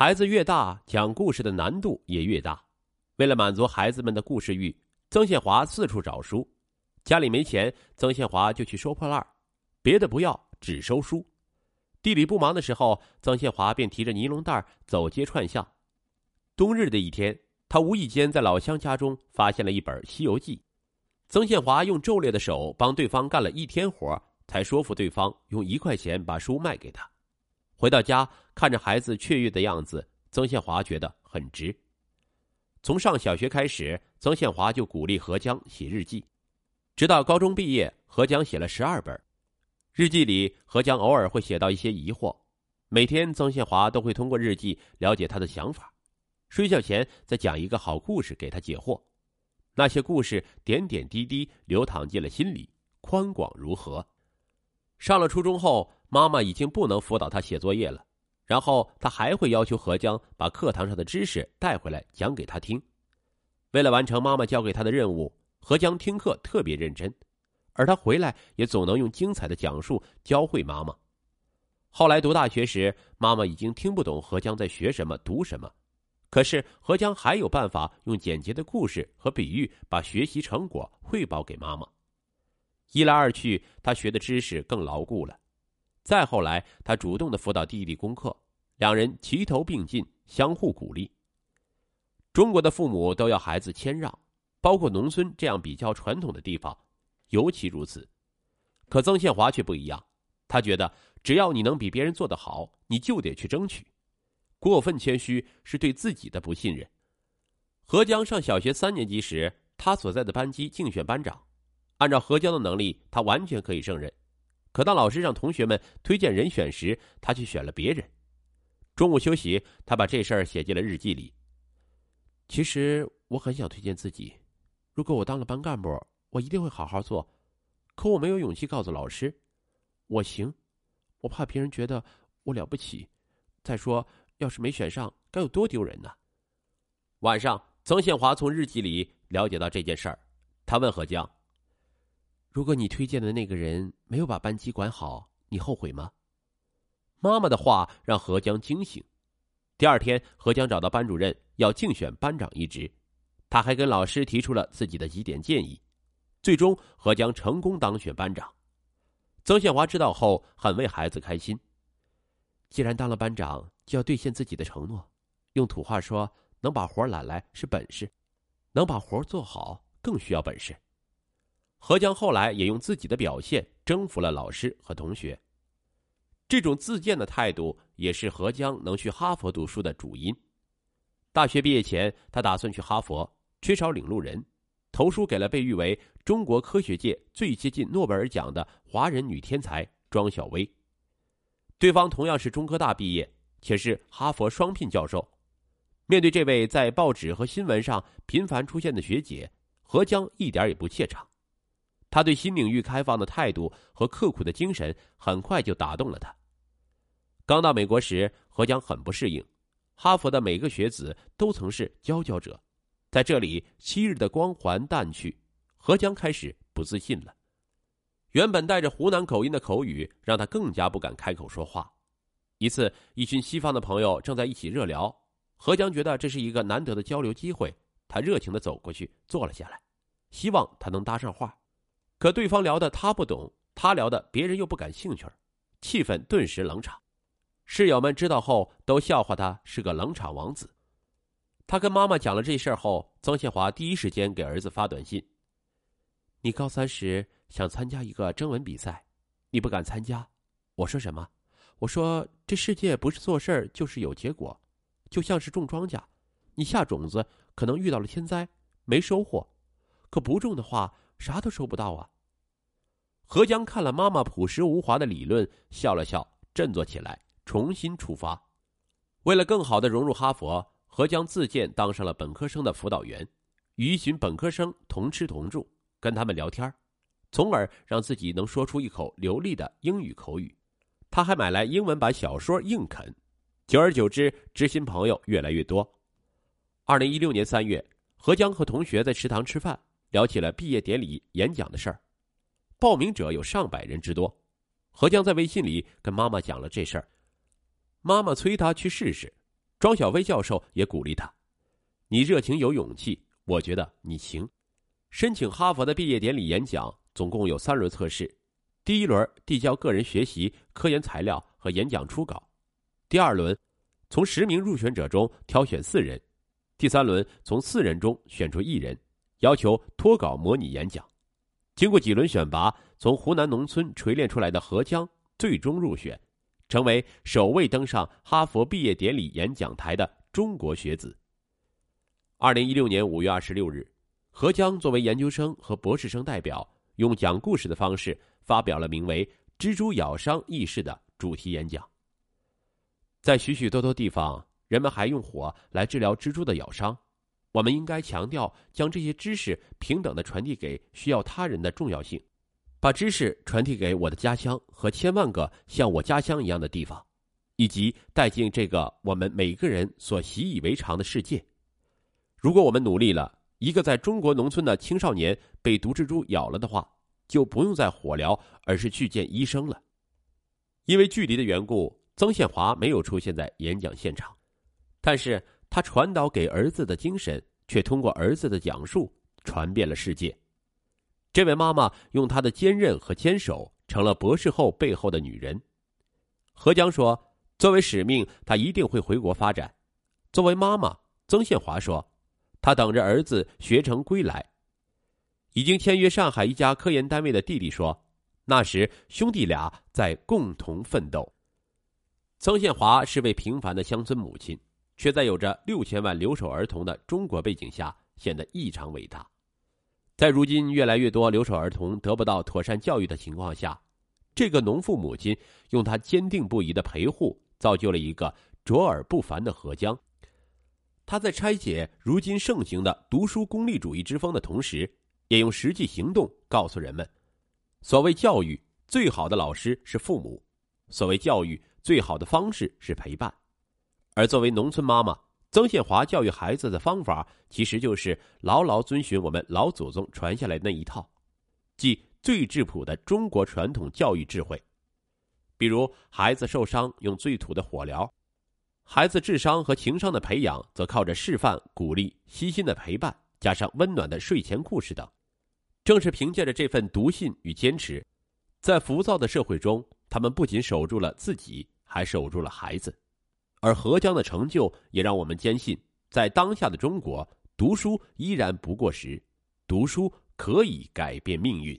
孩子越大，讲故事的难度也越大。为了满足孩子们的故事欲，曾宪华四处找书。家里没钱，曾宪华就去收破烂别的不要，只收书。地里不忙的时候，曾宪华便提着尼龙袋走街串巷。冬日的一天，他无意间在老乡家中发现了一本《西游记》。曾宪华用皱裂的手帮对方干了一天活，才说服对方用一块钱把书卖给他。回到家，看着孩子雀跃的样子，曾宪华觉得很值。从上小学开始，曾宪华就鼓励何江写日记。直到高中毕业，何江写了十二本日记里，何江偶尔会写到一些疑惑。每天，曾宪华都会通过日记了解他的想法，睡觉前再讲一个好故事给他解惑。那些故事点点滴滴流淌进了心里，宽广如河。上了初中后，妈妈已经不能辅导他写作业了，然后他还会要求何江把课堂上的知识带回来讲给他听。为了完成妈妈交给他的任务。何江听课特别认真，而他回来也总能用精彩的讲述教会妈妈。后来读大学时，妈妈已经听不懂何江在学什么、读什么，可是何江还有办法用简洁的故事和比喻把学习成果汇报给妈妈。一来二去，他学的知识更牢固了。再后来，他主动的辅导弟弟功课，两人齐头并进，相互鼓励。中国的父母都要孩子谦让。包括农村这样比较传统的地方，尤其如此。可曾宪华却不一样，他觉得只要你能比别人做得好，你就得去争取。过分谦虚是对自己的不信任。何江上小学三年级时，他所在的班级竞选班长，按照何江的能力，他完全可以胜任。可当老师让同学们推荐人选时，他却选了别人。中午休息，他把这事儿写进了日记里。其实我很想推荐自己。如果我当了班干部，我一定会好好做。可我没有勇气告诉老师，我行，我怕别人觉得我了不起。再说，要是没选上，该有多丢人呢？晚上，曾宪华从日记里了解到这件事儿，他问何江：“如果你推荐的那个人没有把班级管好，你后悔吗？”妈妈的话让何江惊醒。第二天，何江找到班主任要竞选班长一职。他还跟老师提出了自己的几点建议，最终何江成功当选班长。曾宪华知道后很为孩子开心。既然当了班长，就要兑现自己的承诺。用土话说，能把活揽来是本事，能把活做好更需要本事。何江后来也用自己的表现征服了老师和同学。这种自荐的态度也是何江能去哈佛读书的主因。大学毕业前，他打算去哈佛。缺少领路人，投书给了被誉为中国科学界最接近诺贝尔奖的华人女天才庄小薇。对方同样是中科大毕业，且是哈佛双聘教授。面对这位在报纸和新闻上频繁出现的学姐，何江一点也不怯场。他对新领域开放的态度和刻苦的精神，很快就打动了他。刚到美国时，何江很不适应，哈佛的每个学子都曾是佼佼者。在这里，昔日的光环淡去，何江开始不自信了。原本带着湖南口音的口语，让他更加不敢开口说话。一次，一群西方的朋友正在一起热聊，何江觉得这是一个难得的交流机会，他热情的走过去坐了下来，希望他能搭上话。可对方聊的他不懂，他聊的别人又不感兴趣，气氛顿时冷场。室友们知道后，都笑话他是个冷场王子。他跟妈妈讲了这事后，曾宪华第一时间给儿子发短信：“你高三时想参加一个征文比赛，你不敢参加。我说什么？我说这世界不是做事儿就是有结果，就像是种庄稼，你下种子可能遇到了天灾，没收获；可不种的话，啥都收不到啊。”何江看了妈妈朴实无华的理论，笑了笑，振作起来，重新出发。为了更好的融入哈佛。何江自荐当上了本科生的辅导员，与一群本科生同吃同住，跟他们聊天，从而让自己能说出一口流利的英语口语。他还买来英文版小说硬啃，久而久之，知心朋友越来越多。二零一六年三月，何江和同学在食堂吃饭，聊起了毕业典礼演讲的事儿，报名者有上百人之多。何江在微信里跟妈妈讲了这事儿，妈妈催他去试试。庄小飞教授也鼓励他：“你热情有勇气，我觉得你行。”申请哈佛的毕业典礼演讲总共有三轮测试，第一轮递交个人学习、科研材料和演讲初稿，第二轮从十名入选者中挑选四人，第三轮从四人中选出一人，要求脱稿模拟演讲。经过几轮选拔，从湖南农村锤炼出来的何江最终入选，成为首位登上哈佛毕业典礼演讲台的中国学子。二零一六年五月二十六日。何江作为研究生和博士生代表，用讲故事的方式发表了名为《蜘蛛咬伤轶事》的主题演讲。在许许多多地方，人们还用火来治疗蜘蛛的咬伤。我们应该强调将这些知识平等的传递给需要他人的重要性，把知识传递给我的家乡和千万个像我家乡一样的地方，以及带进这个我们每个人所习以为常的世界。如果我们努力了。一个在中国农村的青少年被毒蜘蛛咬了的话，就不用再火疗，而是去见医生了。因为距离的缘故，曾宪华没有出现在演讲现场，但是他传导给儿子的精神却通过儿子的讲述传遍了世界。这位妈妈用她的坚韧和坚守，成了博士后背后的女人。何江说：“作为使命，他一定会回国发展。”作为妈妈，曾宪华说。他等着儿子学成归来。已经签约上海一家科研单位的弟弟说：“那时兄弟俩在共同奋斗。”曾宪华是位平凡的乡村母亲，却在有着六千万留守儿童的中国背景下显得异常伟大。在如今越来越多留守儿童得不到妥善教育的情况下，这个农妇母亲用她坚定不移的陪护，造就了一个卓尔不凡的合江。他在拆解如今盛行的读书功利主义之风的同时，也用实际行动告诉人们：所谓教育，最好的老师是父母；所谓教育，最好的方式是陪伴。而作为农村妈妈，曾宪华教育孩子的方法，其实就是牢牢遵循我们老祖宗传下来那一套，即最质朴的中国传统教育智慧。比如，孩子受伤用最土的火疗。孩子智商和情商的培养，则靠着示范、鼓励、悉心的陪伴，加上温暖的睡前故事等。正是凭借着这份笃信与坚持，在浮躁的社会中，他们不仅守住了自己，还守住了孩子。而何江的成就，也让我们坚信，在当下的中国，读书依然不过时，读书可以改变命运。